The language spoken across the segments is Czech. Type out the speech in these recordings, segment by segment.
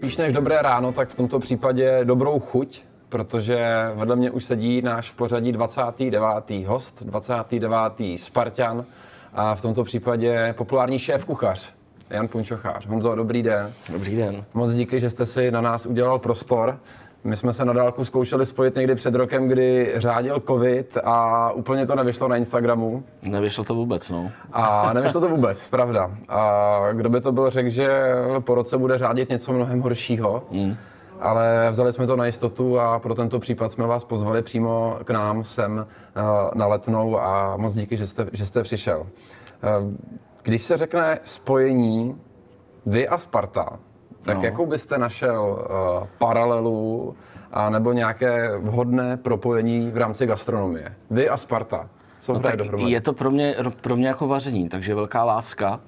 spíš než dobré ráno, tak v tomto případě dobrou chuť, protože vedle mě už sedí náš v pořadí 29. host, 29. Spartan a v tomto případě populární šéf kuchař Jan Punčochář. Honzo, dobrý den. Dobrý den. Moc díky, že jste si na nás udělal prostor. My jsme se na dálku zkoušeli spojit někdy před rokem, kdy řádil covid a úplně to nevyšlo na Instagramu. Nevyšlo to vůbec, no. A nevyšlo to vůbec, pravda. A kdo by to byl řekl, že po roce bude řádit něco mnohem horšího. Mm. Ale vzali jsme to na jistotu a pro tento případ jsme vás pozvali přímo k nám sem eh, na letnou a moc díky, že jste, že jste přišel. Eh, když se řekne spojení vy a Sparta, tak no. jakou byste našel uh, paralelu a nebo nějaké vhodné propojení v rámci gastronomie? Vy a Sparta. Co no tak dohromady? Je to pro mě, pro mě jako vaření, takže velká láska.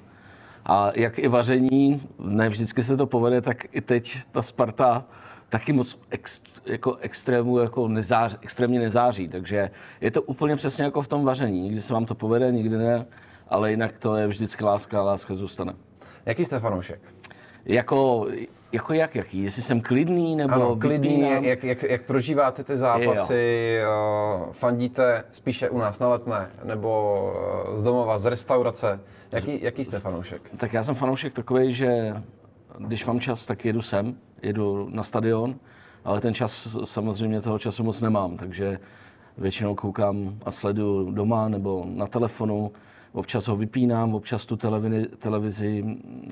A jak i vaření, ne vždycky se to povede, tak i teď ta Sparta taky moc ex, jako extrému, jako nezář, extrémně nezáří. Takže je to úplně přesně jako v tom vaření. Nikdy se vám to povede, nikdy ne, ale jinak to je vždycky láska a láska zůstane. Jaký jste fanoušek? Jako, jako jak, jaký? Jestli jsem klidný nebo ano, klidný, jak, jak, jak, prožíváte ty zápasy, uh, fandíte spíše u nás na letné, nebo uh, z domova, z restaurace, jaký, jaký jste fanoušek? Tak já jsem fanoušek takový, že když mám čas, tak jedu sem, jedu na stadion, ale ten čas samozřejmě toho času moc nemám, takže většinou koukám a sleduju doma nebo na telefonu, občas ho vypínám, občas tu televizi, televizi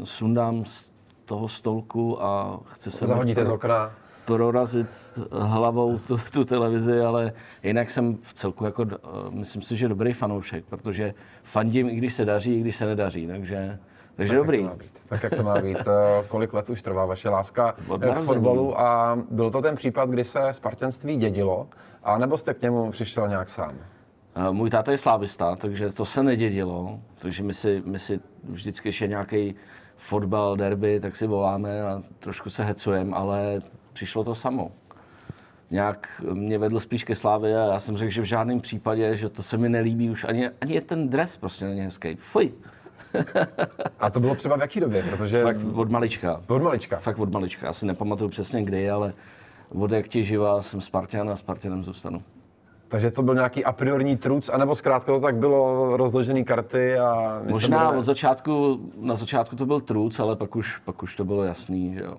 sundám z toho stolku a chce se... Zahodíte z okna? prorazit hlavou tu, tu televizi, ale jinak jsem v celku jako, myslím si, že dobrý fanoušek, protože fandím, i když se daří, i když se nedaří, takže, takže tak dobrý. Jak to má být. Tak jak to má být. Eh, kolik let už trvá vaše láska k fotbalu a byl to ten případ, kdy se spartanství dědilo, a nebo jste k němu přišel nějak sám? Eh, můj táta je slávista, takže to se nedědilo, takže my si, my si vždycky, když je nějaký fotbal, derby, tak si voláme a trošku se hecujeme, ale přišlo to samo. Nějak mě vedl spíš ke slávě a já jsem řekl, že v žádném případě, že to se mi nelíbí už ani, ani je ten dres prostě není hezký. Fuj! a to bylo třeba v jaký době? Protože... Fakt od malička. Od malička? Fakt od malička. Já si nepamatuju přesně kdy, ale od jak ti živá jsem Spartan a Spartanem zůstanu. Takže to byl nějaký a priorní truc, anebo zkrátka to tak bylo rozložené karty a... Možná byli... od začátku, na začátku to byl truc, ale pak už, pak už to bylo jasný, že jo.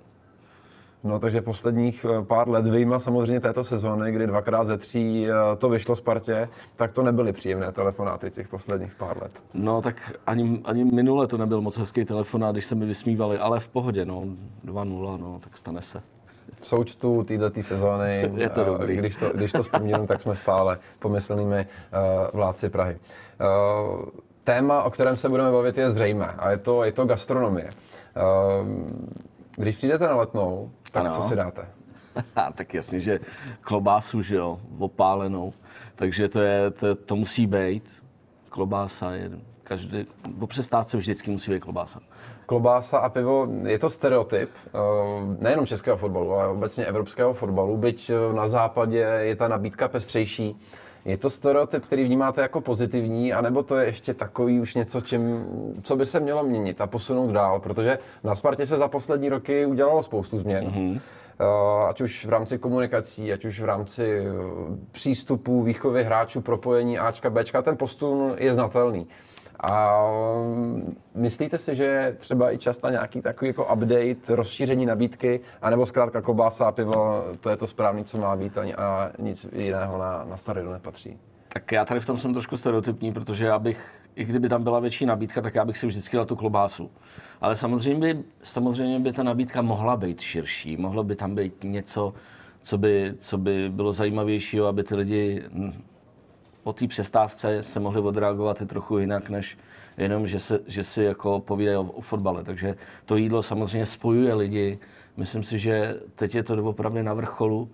No takže posledních eh, pár let vyjma samozřejmě této sezóny, kdy dvakrát ze tří eh, to vyšlo Spartě, tak to nebyly příjemné telefonáty těch posledních pár let. No tak ani, ani minule to nebyl moc hezký telefonát, když se mi vysmívali, ale v pohodě, no, 2-0, no, tak stane se v součtu této sezóny, je to dobrý. Když, to, když to vzpomínám, tak jsme stále pomyslnými uh, vládci Prahy. Uh, téma, o kterém se budeme bavit, je zřejmé a je to, je to gastronomie. Uh, když přijdete na letnou, tak ano. co si dáte? tak jasně, že klobásu, že jo, opálenou. Takže to, je, to, to musí být. Klobása je každý, po přestávce vždycky musí být klobása klobása a pivo, je to stereotyp eh, nejenom českého fotbalu, ale obecně evropského fotbalu, byť eh, na západě je ta nabídka pestřejší. Je to stereotyp, který vnímáte jako pozitivní, anebo to je ještě takový už něco, čím, co by se mělo měnit a posunout dál? Protože na Spartě se za poslední roky udělalo spoustu změn. Mm-hmm. Ať už v rámci komunikací, ať už v rámci přístupů, výchovy hráčů, propojení Ačka, Bčka, ten postun je znatelný. A myslíte si, že třeba i čas na nějaký takový jako update, rozšíření nabídky, anebo zkrátka klobása a pivo, to je to správné, co má být a nic jiného na, na stadion nepatří? Tak já tady v tom jsem trošku stereotypní, protože já bych, i kdyby tam byla větší nabídka, tak já bych si vždycky dal tu klobásu. Ale samozřejmě by, samozřejmě by ta nabídka mohla být širší, mohlo by tam být něco, co by, co by bylo zajímavějšího, aby ty lidi po té přestávce se mohli odreagovat i trochu jinak, než jenom, že, se, že si jako povídají o, o fotbale. Takže to jídlo samozřejmě spojuje lidi. Myslím si, že teď je to opravdu na vrcholu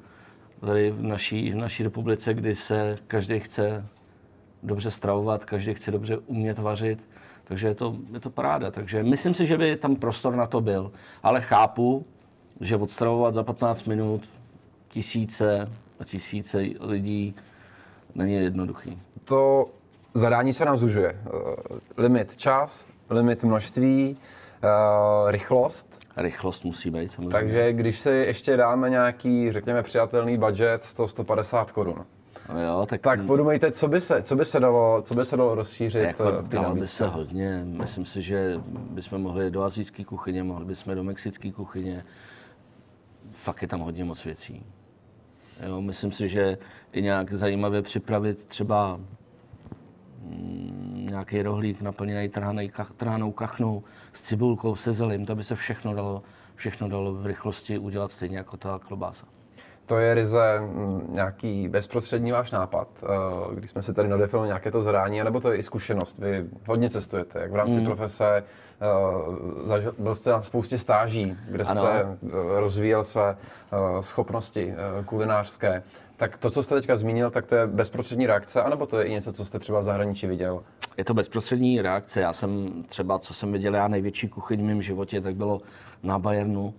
tady v naší, v naší republice, kdy se každý chce dobře stravovat, každý chce dobře umět vařit, takže je to, je to paráda. Takže myslím si, že by tam prostor na to byl. Ale chápu, že odstravovat za 15 minut tisíce a tisíce lidí není jednoduchý. To zadání se nám zužuje. Eh, limit čas, limit množství, uh, rychlost. rychlost musí být samozřejmě. Takže když si ještě dáme nějaký, řekněme, přijatelný budget 100-150 korun, No jo, tak, tak podumejte, co by se, co by se dalo, co by se dalo rozšířit jako, eh, dalo by se hodně. Myslím si, že bychom mohli do azijské kuchyně, mohli bychom do mexické kuchyně. Fakt je tam hodně moc věcí. Jo, myslím si, že i nějak zajímavě připravit třeba mm, nějaký rohlík naplněný kach, trhanou kachnou s cibulkou, se zelím, to by se všechno dalo, všechno dalo v rychlosti udělat stejně jako ta klobása. To je ryze mm, nějaký bezprostřední váš nápad, eh, když jsme si tady nadefinovali nějaké to zadání, nebo to je i zkušenost. Vy hodně cestujete, jak v rámci Mm. profese, eh, zažil- byl jste na spoustě stáží, kde jste Ano. eh, rozvíjel své schopnosti kulinářské. Tak to, co jste teďka zmínil, tak to je bezprostřední reakce, anebo to je i něco, co jste třeba v zahraničí viděl? Je to bezprostřední reakce. Já jsem třeba, co jsem viděl já největší kuchyň v mém životě, tak bylo na Bayernu.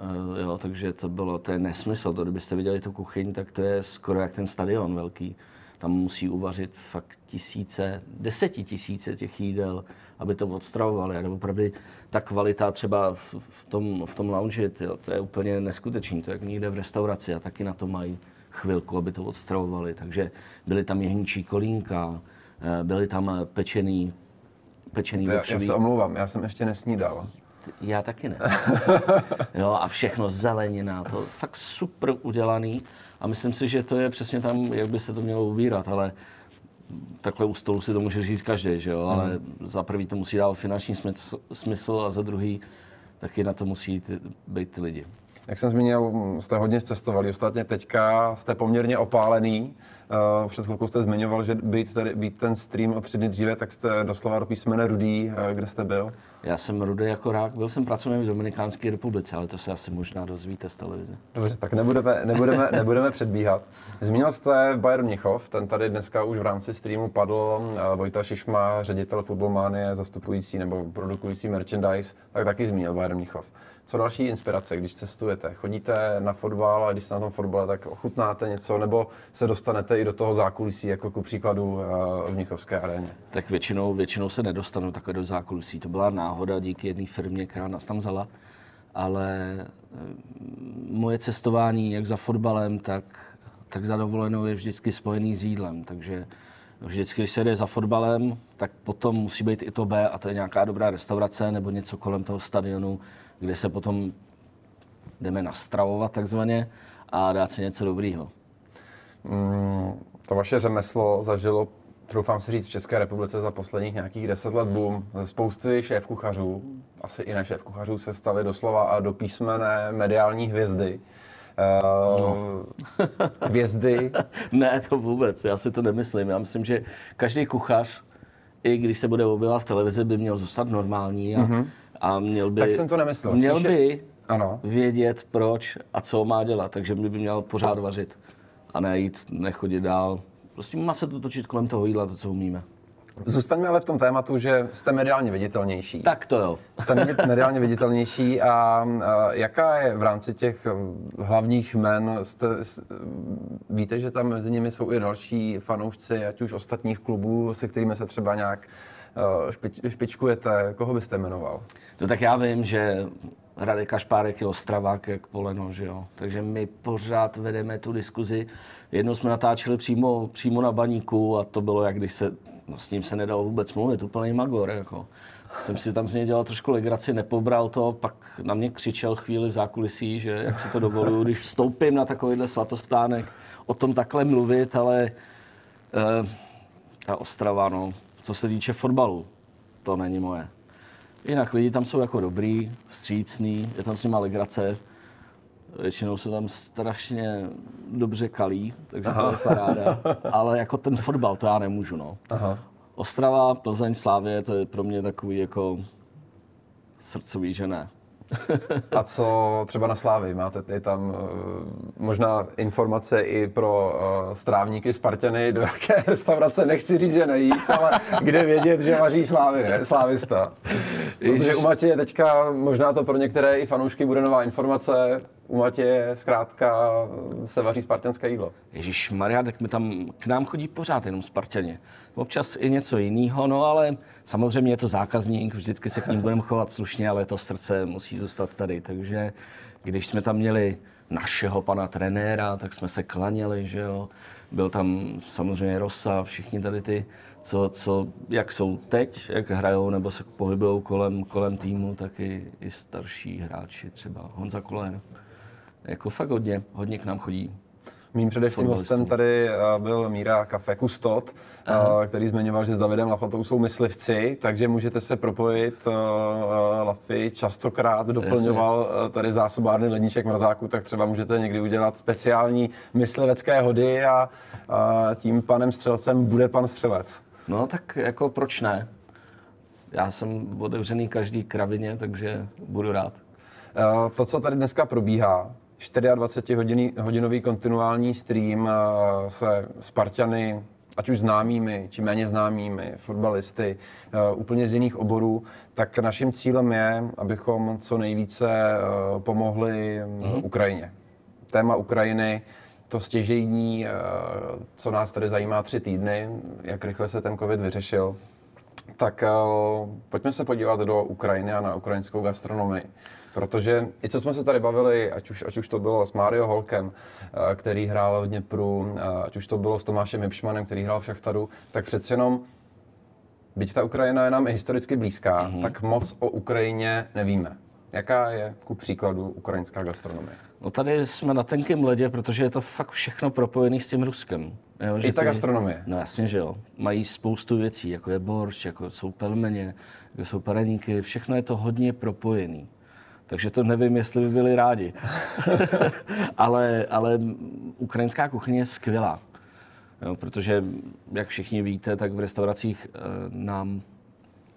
Uh, jo, takže to bylo, to je nesmysl. To, kdybyste viděli tu kuchyň, tak to je skoro jak ten stadion velký. Tam musí uvařit fakt tisíce, desetitisíce těch jídel, aby to odstravovali. A opravdu ta kvalita třeba v, v, tom, v tom lounge, tyjo, to je úplně neskutečný. To je jak někde v restauraci a taky na to mají chvilku, aby to odstravovali. Takže byly tam jehničí kolínka, eh, byly tam pečený, pečený Já, já se omlouvám, já jsem ještě nesnídal. Já taky ne. jo, a všechno zelenina, to fakt super udělaný. A myslím si, že to je přesně tam, jak by se to mělo ubírat, ale takhle u stolu si to může říct každý, že jo, ale za prvý to musí dávat finanční smysl, smysl a za druhý taky na to musí být ty lidi. Jak jsem zmínil, jste hodně cestovali, ostatně teďka jste poměrně opálený. Eh, Před chvilkou jste zmiňoval, že být, tady, být ten stream o tři dny dříve, tak jste doslova do písmene rudý, eh, kde jste byl. Já jsem rudý jako rák, byl jsem pracovník v Dominikánské republice, ale to se asi možná dozvíte z televize. Dobře, tak nebudeme, nebudeme, nebudeme předbíhat. Zmínil jste Bayern Mnichov, ten tady dneska už v rámci streamu padl. Eh, Vojta Šišma, ředitel Futbolmánie, zastupující nebo produkující merchandise, tak taky zmínil Bayern Mnichov. Co další inspirace, když cestujete? Chodíte na fotbal a když jste na tom fotbale, tak ochutnáte něco, nebo se dostanete i do toho zákulisí, jako ku příkladu eh, v Mnichovské aréně? tak většinou, většinou se nedostanu takhle do zákulisí. To byla náhoda díky jedné firmě, která nás tam vzala, ale eh, moje cestování jak za fotbalem, tak, tak za dovolenou je vždycky spojený s jídlem, takže vždycky, když se jde za fotbalem, tak potom musí být i to B a to je nějaká dobrá restaurace nebo něco kolem toho stadionu, kde se potom jdeme nastravovat takzvaně a dát si něco dobrýho. Mm, to vaše řemeslo zažilo, troufám si říct, v České republice za posledních nějakých deset let boom. Ze spousty šéf-kuchařů, asi i ne šéf-kuchařů, se staly doslova a do písmene mediální hvězdy. Uh, hvězdy, Ne, to vůbec, já si to nemyslím. Já myslím, že každý kuchař, i když se bude objevovat v televizi, by měl zůstat normální a, mm-hmm. A měl by... Tak jsem to nemyslel, Měl spíše- by ano. vědět, proč a co má dělat, takže by měl pořád vařit a nejít, nechodit dál. Prostě má se to točit kolem toho jídla, to, co umíme. Zůstaňme ale v tom tématu, že jste mediálně viditelnější. Tak to jo. Jste medi- mediálně viditelnější a, a jaká je v rámci těch um, hlavních jmen, jste, víte, že tam mezi nimi jsou i další fanoušci, ať už ostatních klubů, se kterými se třeba nějak špič, špičkujete, koho byste jmenoval? No tak já vím, že Radek Kašpárek je ostravák jak poleno, že jo. Takže my pořád vedeme tu diskuzi. Jednou jsme natáčeli přímo, přímo na baníku a to bylo, jak když se, no, s ním se nedalo vůbec mluvit, úplný magor, jako. Jsem si tam z něj dělal trošku legraci, nepobral to, pak na mě křičel chvíli v zákulisí, že jak si to dovoluju, když vstoupím na takovýhle svatostánek, o tom takhle mluvit, ale eh, ta Ostrava, no, co se týče fotbalu, to není moje. Jinak lidi tam jsou jako dobrý, vstřícný, je tam s nima legrace. Většinou se tam strašně dobře kalí, takže to je paráda. Ale jako ten fotbal, to já nemůžu, no. Aha. Ostrava, Plzeň, Slávě, to je pro mě takový jako srdcový, že ne. A co třeba na Slávy? Máte je tam uh, možná informace i pro uh, strávníky Spartany, do jaké restaurace nechci říct, že nejít, ale kde vědět, že vaří Slávy, slávista. Protože u Matěje teďka, možná to pro některé i fanoušky bude nová informace, u Matěje zkrátka se vaří spartanské jídlo. Ježíš Maria, tak mi tam k nám chodí pořád jenom Spartaně. Občas i něco jiného, no ale samozřejmě je to zákazník, vždycky se k ním budeme chovat slušně, ale to srdce musí zůstat tady. Takže když jsme tam měli našeho pana trenéra, tak jsme se klaněli, že jo. Byl tam samozřejmě Rosa, všichni tady ty, co, co jak jsou teď, jak hrajou nebo se pohybují kolem, kolem týmu, tak i, i starší hráči, třeba Honza Kuler. Jako fakt hodně, hodně k nám chodí. Mým především hostem tady eh, byl Míra Kafe Kustot, Aha. který zmiňoval, že s Davidem Lafatou jsou myslivci, takže můžete se propojit. Eh, Lafy častokrát doplňoval tady zásobárny ledníček mrazáku, tak třeba můžete někdy udělat speciální myslivecké hody a, a tím panem střelcem bude pan střelec. No tak jako proč ne? Já jsem otevřený každý kravině, takže budu rád. To, co tady dneska probíhá, 24 hodiny, hodinový kontinuální stream se Spartany, ať už známými, či méně známými, fotbalisty, úplně z jiných oborů, tak naším cílem je, abychom co nejvíce pomohli mm-hmm. Ukrajině. Téma Ukrajiny, to stěžejní, co nás tady zajímá tři týdny, jak rychle se ten covid vyřešil, tak pojďme se podívat do Ukrajiny a na ukrajinskou gastronomii. Protože i co jsme se tady bavili, ať už, ať už to bylo s Mario Holkem, eh, který hrál hodně Dněpru, eh, ať už to bylo s Tomášem Hipšmanem, který hrál v Šachtaru, tak přeci jenom, byť ta Ukrajina je nám i historicky blízká, mm-hmm. tak moc o Ukrajině nevíme. Jaká je ku příkladu ukrajinská gastronomie? No tady jsme na tenkém ledě, protože je to fakt všechno propojené s tím Ruskem. Jo, že I ta ty, gastronomie? No jasně, že jo. Mají spoustu věcí, jako je borš, jako jsou pelmeně, jako jsou pareníky, všechno je to hodně propojené. Takže to nevím, jestli by byli rádi. ale, ale ukrajinská kuchyně je skvělá. Jo, protože, jak všichni víte, tak v restauracích e, nám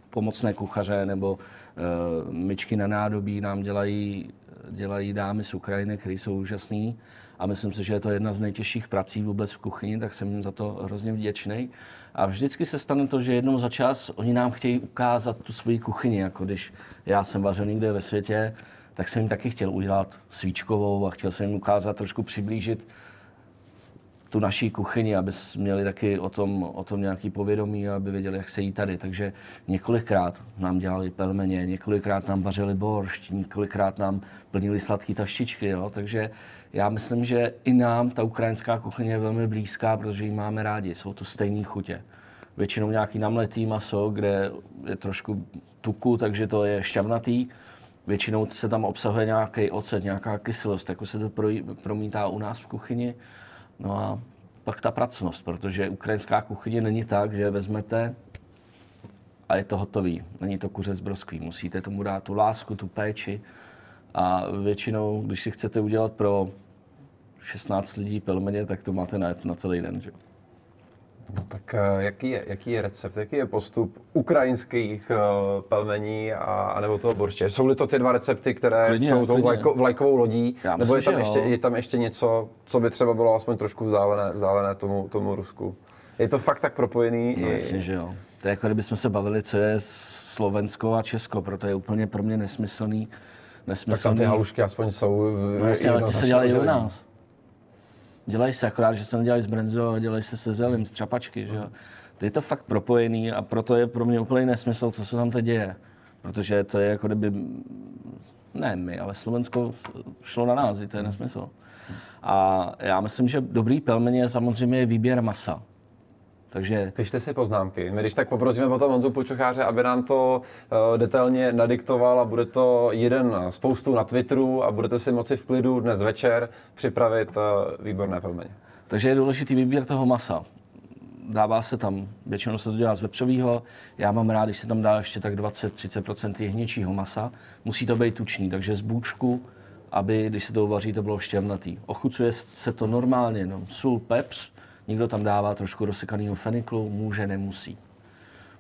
pomocné kuchaře nebo e, myčky na nádobí nám dělají, dělají dámy z Ukrajiny, které jsou úžasný. A myslím si, že je to jedna z nejtěžších prací vůbec v kuchyni, tak jsem jim za to hrozně vděčný. A vždycky se stane to, že jednou za čas oni nám chtějí ukázat tu svoji kuchyni, jako když já jsem vařil někde ve světě, tak jsem jim taky chtěl udělat svíčkovou a chtěl jsem jim ukázat, trošku přiblížit tu naší kuchyni, aby měli taky o tom, o tom nějaký povědomí, aby věděli, jak se jí tady. Takže několikrát nám dělali pelmeně, několikrát nám vařili boršť, několikrát nám plnili sladké taštičky. Jo? Takže já myslím, že i nám ta ukrajinská kuchyně je velmi blízká, protože ji máme rádi. Jsou to stejné chutě. Většinou nějaký namletý maso, kde je trošku tuku, takže to je šťavnatý. Většinou se tam obsahuje nějaký ocet, nějaká kyselost, jako se to promítá u nás v kuchyni. No a pak ta pracnost, protože ukrajinská kuchyně není tak, že vezmete a je to hotový. Není to kuře z broskví. Musíte tomu dát tu lásku, tu péči. A většinou, když si chcete udělat pro 16 lidí pelmeně, tak to máte na, na celý den. Že? No tak eh, jaký je, jaký je recept, jaký je postup ukrajinských uh, pelmení a, a nebo toho borště? Jsou-li to ty dva recepty, které klidně, jsou tou vlajko, vlajkovou lodí, Já nebo myslím, je, tam ještě, je tam ještě něco, co by třeba bylo aspoň trošku vzdálené, vzdálené tomu, tomu Rusku? Je to fakt tak propojený? No, i... jasně, že jo. To je jako kdybychom se bavili, co je Slovensko a Česko, proto je úplně pro mě nesmyslný. nesmyslný. Tak tam ty halušky aspoň jsou... No jasně, ale ty se dělají u nás. Dělají se akorát, že se nedělají z brenzo, a dělají se se zelím, z třapačky, že jo. To je to fakt propojený a proto je pro mě úplný nesmysl, co se tam teď děje. Protože to je jako kdyby, ne my, ale Slovensko šlo na nás, to je nesmysl. A já myslím, že dobrý pelmeně je samozřejmě výběr masa. Takže... Pište si poznámky. My když tak poprosíme potom Honzu Počocháře, aby nám to uh, detailně nadiktoval a bude to jeden spoustu na Twitteru a budete si moci v klidu dnes večer připravit uh, výborné pelmeně. Takže je důležitý výběr toho masa. Dává se tam, většinou se to dělá z vepřového, já mám rád, když se tam dá ještě tak 20-30% jehněčího masa. Musí to být tučný, takže z bůčku, aby když se to uvaří, to bylo šťavnatý. Ochucuje se to normálně, no, sůl, pepř, Někdo tam dává trošku rozsekaného feniklu, může, nemusí.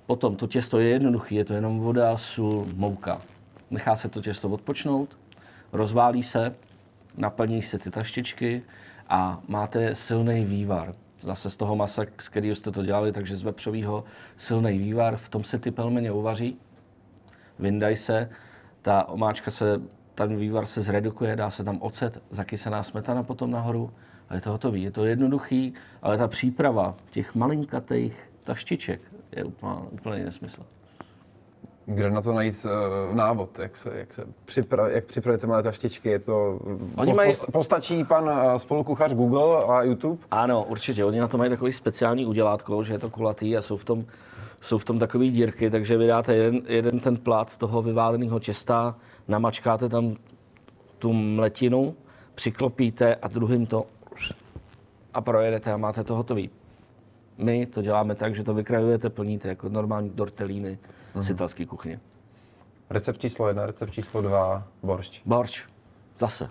Potom to těsto je jednoduché, je to jenom voda, sůl, mouka. Nechá se to těsto odpočnout, rozválí se, naplní se ty taštičky a máte silný vývar. Zase z toho masa, z kterého jste to dělali, takže z vepřového silný vývar. V tom se ty pelmeně uvaří. vyndají se, ta omáčka se, ten vývar se zredukuje, dá se tam ocet, zakysená smetana potom nahoru a je to hotový. Je to jednoduchý, ale ta příprava těch malinkatých taštiček je úplně, úplně nesmysl. Kde na to najít uh, návod, jak, se, jak, se připra- jak připravit malé taštičky? Je to, Oni po, mají- post, postačí pan uh, spolukuchař Google a YouTube? Ano, určitě. Oni na to mají takový speciální udělátko, že je to kulatý a jsou v tom, jsou v tom takové dírky, takže vy dáte jeden, jeden ten plat toho vyváleného těsta, namačkáte tam tu mletinu, přiklopíte a druhým to a projedete a máte to hotový. My to děláme tak, že to vykrajujete, plníte jako normální dortelíny z italské kuchyně. Recept číslo jedna, recept číslo dva, boršč. Borč. Zase.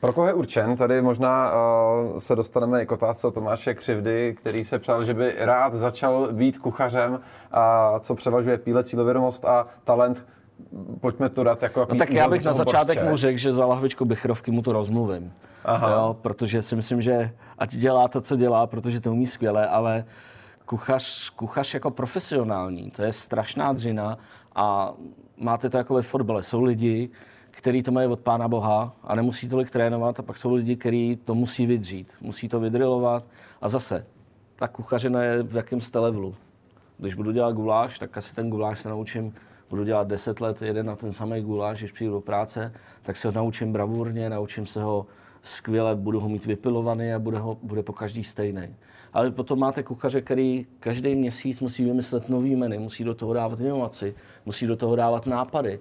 Pro koho je určen? Tady možná uh, se dostaneme i k otázce od Tomáše Křivdy, který se ptal, že by rád začal být kuchařem a co převažuje píle, cílovědomost a talent. Pojďme to dát jako No tak já bych na začátek borště. mu řekl, že za lahvičku bychrovky mu to rozmluvím. Aha. Jo, protože si myslím, že ať dělá to, co dělá, protože to umí skvěle, ale kuchař, kuchař jako profesionální, to je strašná dřina a máte to jako ve fotbale. Jsou lidi, kteří to mají od Pána Boha a nemusí tolik trénovat a pak jsou lidi, kteří to musí vydřít, musí to vydrilovat a zase, ta kuchařina je v jakém jste levelu. Když budu dělat guláš, tak asi ten guláš se naučím, budu dělat 10 let jeden na ten samý guláš, když přijdu do práce, tak se ho naučím bravurně, naučím se ho skvěle, budu ho mít vypilovaný a bude, ho, bude po každý stejný. Ale potom máte kuchaře, který každý měsíc musí vymyslet nový menu, musí do toho dávat inovaci, musí do toho dávat nápady.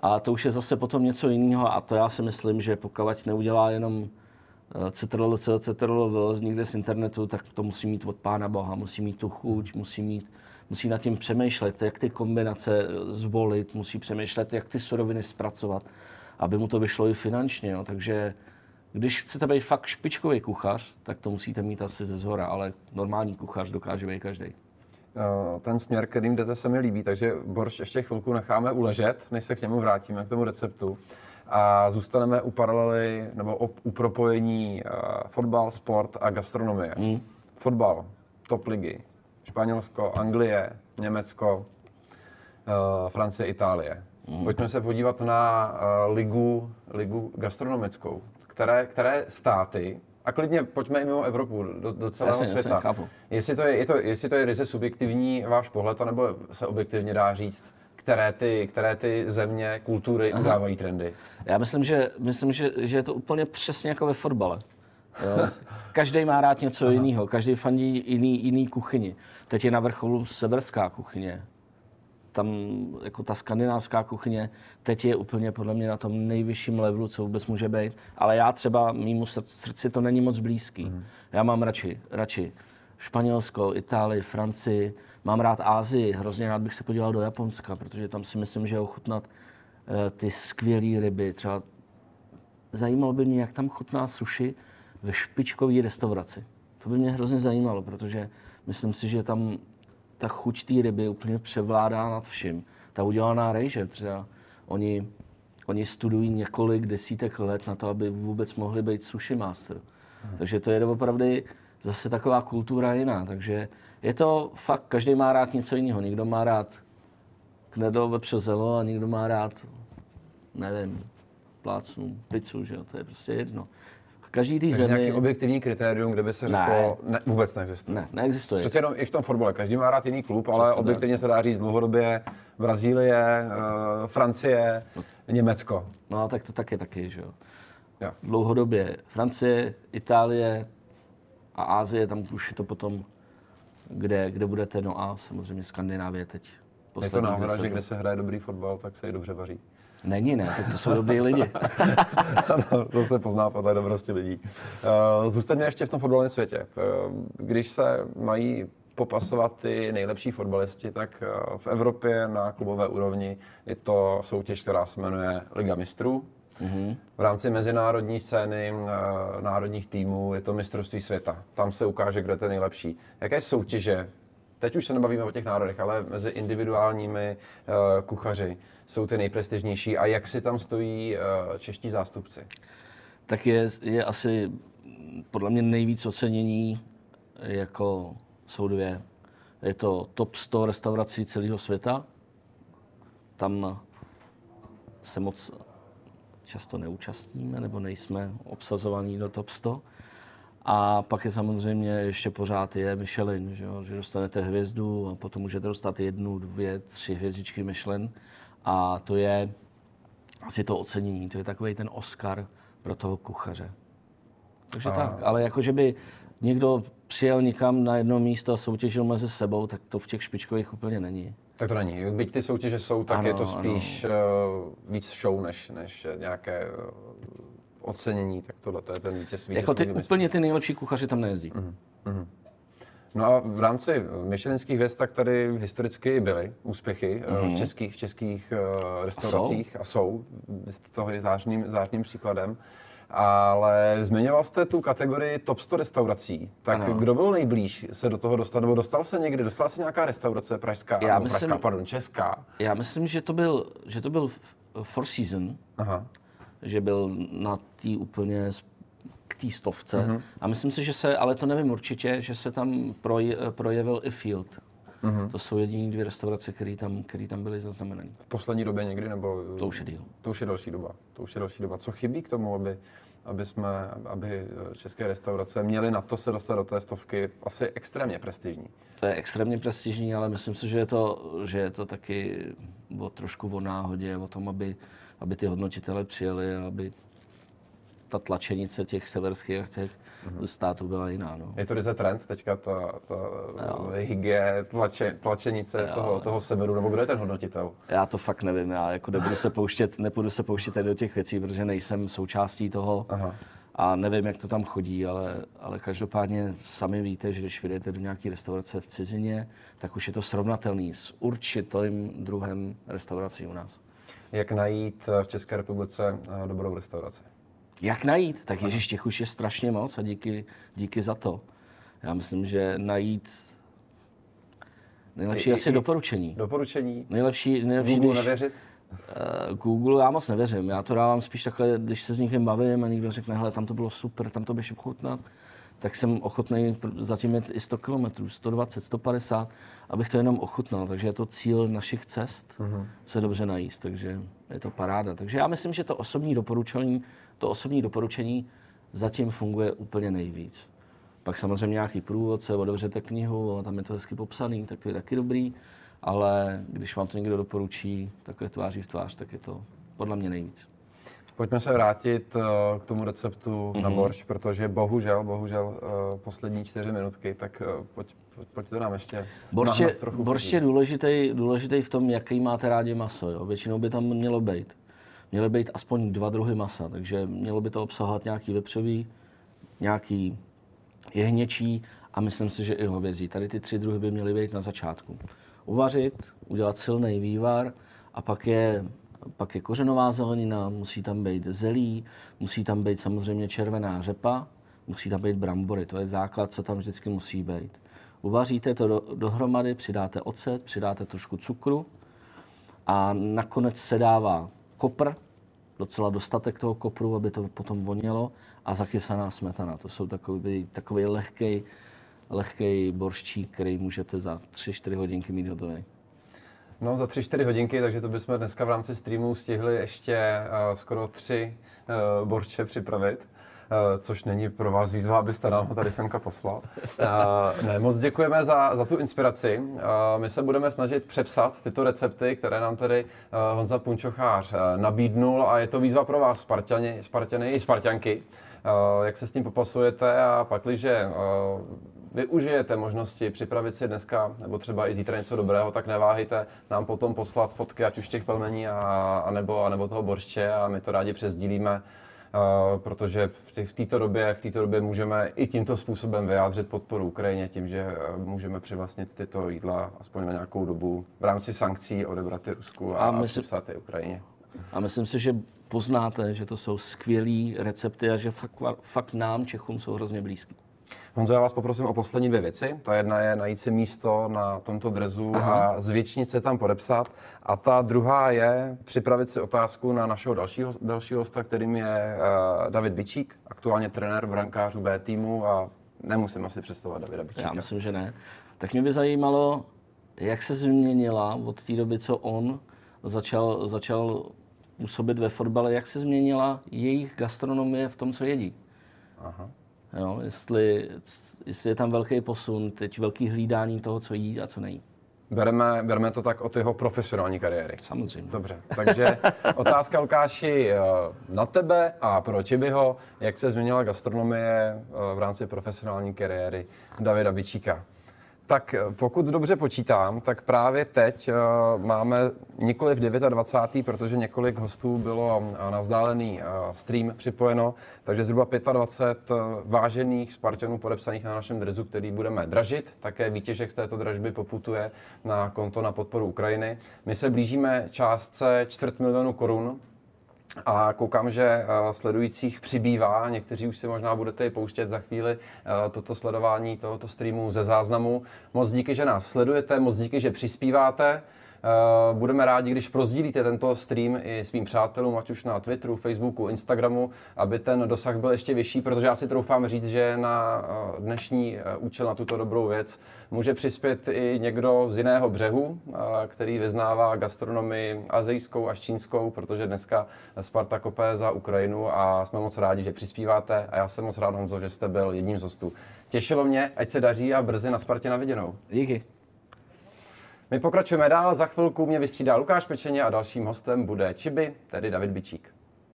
A to už je zase potom něco jiného a to já si myslím, že pokud neudělá jenom eh, Ctrl, C, Ctrl, někde z internetu, tak to musí mít od Pána Boha, musí mít tu chuť, musí mít musí nad tím přemýšlet, jak ty kombinace eh, zvolit, musí přemýšlet, jak ty suroviny zpracovat, aby mu to vyšlo i finančně. No. Takže když chcete být fakt špičkový kuchař, tak to musíte mít asi ze zhora, ale normální kuchař dokáže být každý. Uh, ten směr, kterým jdete, se mi líbí, takže boršč ještě chvilku necháme uležet, než se k němu vrátíme, k tomu receptu. A zůstaneme u paralely, nebo u propojení uh, fotbal, sport a gastronomie. Hmm. Fotbal, top ligy, Španělsko, Anglie, Německo, uh, Francie, Itálie. Hmm. Pojďme se podívat na uh, ligu, ligu gastronomickou. Které, které státy, a klidně pojďme i mimo Evropu, do, do celého Jasně, jasně, světa. chápu. Jestli to, je, je to, jestli to je ryze subjektivní váš pohled, anebo se objektivně dá říct, které ty, které ty země, kultury Aha. udávají trendy. Já myslím, že, myslím že, že je to úplně přesně jako ve fotbale. Každý má rád něco jiného, každý fandí jiný, jiný kuchyni. Teď je na vrcholu severská kuchyně. Tam jako ta skandinávská kuchyně teď je úplně podle mě na tom nejvyšším levelu, co vůbec může být. Ale já třeba, mýmu srdci, to není moc blízký. Mm. Já mám radši, radši Španělsko, Itálii, Francii, mám rád Ázii, hrozně rád bych se podíval do Japonska, protože tam si myslím, že ochutnat eh, ty skvělé ryby. Třeba zajímalo by mě, jak tam chutná sushi ve špičkové restauraci. To by mě hrozně zajímalo, protože myslím si, že tam ta chuť té ryby úplně převládá nad vším. Ta udělaná rejže třeba, oni, oni studují několik desítek let na to, aby vůbec mohli být sushi master. Takže to je opravdu zase taková kultura jiná. Takže je to fakt, každý má rád něco jiného. Někdo má rád knedl vepře zelo a někdo má rád, nevím, plácnu, pizzu, že jo, to je prostě jedno. Každý té Takže zemi... nějaký objektivní kritérium, kde by se Ne. řeklo, ne, vůbec neexistuje. Ne, neexistuje. Přece jenom i v tom fotbale, každý má rád jiný klub, ale Přesně objektivně se dá říct dlouhodobě Brazílie, eh, Francie, Německo. No, tak to taky taky, že jo. Jo. Dlouhodobě Francie, Itálie a Ázie, tam už je to potom, kde, kde budete, no a samozřejmě Skandinávie teď. Je to náhoda, že kde se hraje dobrý fotbal, tak se i dobře vaří. Není, ne, tak to jsou dobrý lidi. Ano, to se pozná podle dobrosti lidí. Eh, Zůstaňme ještě v tom fotbalovém světě. Eh, Když se mají popasovat ty nejlepší fotbalisti, tak eh, v Evropě na klubové úrovni je to soutěž, která se jmenuje Liga mistrů. V rámci mezinárodní scény národních týmů je to mistrovství světa. Tam se ukáže, kdo je ten nejlepší. Jaké soutěže, teď už se nebavíme o těch národech, ale mezi individuálními eh, kuchaři jsou ty nejprestižnější a jak si tam stojí eh, čeští zástupci? tak je, je asi podle mě nejvíc ocenění, jako jsou dvě. Je to top 100 restaurací celého světa, tam se moc často neúčastníme nebo nejsme obsazovaní do top 100. A pak je samozřejmě ještě pořád je Michelin, že, jo? že dostanete hvězdu a potom můžete dostat jednu, dvě, tři hvězdičky Michelin. A to je asi to ocenění, to je takový ten Oscar pro toho kuchaře. Takže a... tak, ale jako, že by někdo přijel někam na jedno místo a soutěžil mezi sebou, tak to v těch špičkových úplně není. Tak to není. Byť ty soutěže jsou, tak ano, je to spíš ano. Uh, víc show, než, než nějaké uh, ocenění. Tak tohle to je ten vítěz, vítěz Jako ty, úplně ty nejlepší kuchaři tam nejezdí. Uh-huh. No a v rámci Michelinských hvězd tak tady historicky byly úspěchy mm-hmm. v českých, v českých restauracích a jsou, a jsou toho je zářným, zářným příkladem. Ale zmiňoval jste tu kategorii top 100 restaurací. Tak ano. kdo byl nejblíž se do toho dostat? Nebo dostal se někdy? Dostala se nějaká restaurace pražská? Já myslím, pražská, pardon, česká? Já myslím, že to byl, že to byl Four Season. Aha. Že byl na té úplně k té stovce. Uh-huh. A myslím si, že se, ale to nevím určitě, že se tam proj, projevil i Field. Uh-huh. To jsou jediné dvě restaurace, které tam, který tam byly zaznamenané. V poslední době někdy, nebo... To už je díl. To už je další doba. To už je další doba. Co chybí k tomu, aby, aby, jsme, aby české restaurace měly na to se dostat do té stovky asi extrémně prestižní? To je extrémně prestižní, ale myslím si, že je to, že je to taky o trošku o náhodě, o tom, aby, aby ty hodnotitele přijeli a aby ta tlačenice těch severských a těch mm-hmm. států byla jiná. No. Je to ryze trend teďka, ta, ta hygie, tlače, tlačenice jo, toho, toho severu, nebo kdo je ten hodnotitel? Já to fakt nevím, já jako nebudu se pouštět, nepůjdu se pouštět do těch věcí, protože nejsem součástí toho. Aha. A nevím, jak to tam chodí, ale, ale každopádně sami víte, že když vyjdete do nějaké restaurace v cizině, tak už je to srovnatelný s určitým druhem restaurací u nás. Jak najít v České republice eh, dobrou restauraci? Jak najít? Tak Ježíš, těch už je strašně moc a díky, díky za to. Já myslím, že najít nejlepší I, asi i, doporučení. Doporučení? Nejlepší, nejlepší Google když, nevěřit? Uh, Google já moc nevěřím. Já to dávám spíš takhle, když se s někým bavím a někdo řekne, hele, tam to bylo super, tam to běž chutnat, tak jsem ochotný zatím jet i 100 km, 120, 150, abych to jenom ochutnal. Takže je to cíl našich cest uh-huh. se dobře najíst, takže je to paráda. Takže já myslím, že to osobní doporučení to osobní doporučení zatím funguje úplně nejvíc. Pak samozřejmě nějaký průvodce, otevřete knihu, tam je to hezky popsaný, tak to je taky dobrý, ale když vám to někdo doporučí takové tváří v tvář, tak je to podle mě nejvíc. Pojďme se vrátit uh, k tomu receptu mm-hmm. na mhm. borš, protože bohužel, bohužel uh, poslední čtyři minutky, tak uh, pojď, pojď, pojď to nám ještě Borš je, borš je důležitý, důležitý v tom, jaký máte rádi maso. Jo? Většinou by tam mělo být měly být aspoň dva druhy masa, takže mělo by to obsahovat nějaký vepřový, nějaký jehněčí a myslím si, že i hovězí. Tady ty tři druhy by měly být na začátku. Uvařit, udělat silný vývar a pak je, pak je kořenová zelenina, musí tam být zelí, musí tam být samozřejmě červená řepa, musí tam být brambory, to je základ, co tam vždycky musí být. Uvaříte to do, dohromady, přidáte ocet, přidáte trošku cukru a nakonec se dává kopr, docela dostatek toho kopru, aby to potom vonělo a zachysaná smetana. To jsou takový, takový lehký, lehký borščík, který můžete za 3-4 hodinky mít hotový. No za 3-4 hodinky, takže to bychom dneska v rámci streamu stihli ještě uh, skoro tři uh, borče připravit. Eh, což není pro vás výzva, abyste nám ho tady semka poslal. Eh, ne, moc děkujeme za, za tu inspiraci. Eh, my se budeme snažit přepsat tyto recepty, které nám tady Honza Punčochář nabídnul a je to výzva pro vás, Spartani, Spartany i Spartianky. Jak se s tím popasujete a pak, když využijete možnosti připravit si dneska nebo třeba i zítra něco dobrého, tak neváhejte nám potom poslat fotky, ať už těch pelmení a, a nebo, a nebo toho borště a my to rádi přesdílíme protože v této době, v této době můžeme i tímto způsobem vyjádřit podporu Ukrajině tím, že eh, můžeme přivlastnit tyto jídla aspoň na nějakou dobu v rámci sankcí odebrat je Rusku a, a, myslím, připsat je Ukrajině. A myslím si, že poznáte, že to jsou skvělé recepty a že fakt, fakt nám, Čechům, jsou hrozně blízký. Honzo, já vás poprosím o poslední dvě věci. Ta jedna je najít si místo na tomto drezu Aha. a zvětšnit se tam podepsat. A ta druhá je připravit si otázku na našeho dalšího, dalšího hosta, kterým je uh, David Bičík, aktuálně trenér brankářů B týmu a nemusím asi představovat Davida Bičíka. Já myslím, že ne. Tak mě by zajímalo, jak se změnila od té doby, co on začal, začal působit ve fotbale, jak se změnila jejich gastronomie v tom, co jedí. Aha. Jo, jestli, jestli je tam velký posun, teď velký hlídání toho, co jí a co nejí. Bereme, bereme to tak od jeho profesionální kariéry. Samozřejmě. Dobře, takže otázka Lukáši eh, na tebe a pro Čibyho, jak se změnila gastronomie eh, v rámci profesionální kariéry Davida Bičíka. Tak eh, pokud dobře počítám, tak právě teď uh, máme nikoli v 29. protože několik hostů bylo na vzdálený uh, stream připojeno, takže zhruba 25 vážených Spartanů podepsaných na našem drezu, který budeme dražit. Také výtěžek z této dražby poputuje na konto na podporu Ukrajiny. My se blížíme částce čtvrt milionu korun, a koukám, že eh, sledujících přibývá, někteří už si možná budete pouštět za chvíli eh, toto sledování tohoto streamu ze záznamu. Moc díky, že nás sledujete, moc díky, že přispíváte. Eh, budeme rádi, když prozdílíte tento stream i svým přátelům, ať už na Twitteru, Facebooku, Instagramu, aby ten dosah byl ještě vyšší, protože já si troufám říct, že na eh, dnešní eh, účel, na tuto dobrou věc, může přispět i někdo z jiného břehu, který vyznává gastronomii azijskou až čínskou, protože dneska Sparta kopé za Ukrajinu a jsme moc rádi, že přispíváte a já jsem moc rád, Honzo, že jste byl jedním z hostů. Těšilo mě, ať se daří a brzy na Spartě na viděnou. Díky. My pokračujeme dál, za chvilku mě vystřídá Lukáš Pečeně a dalším hostem bude Čiby, tedy David Bičík.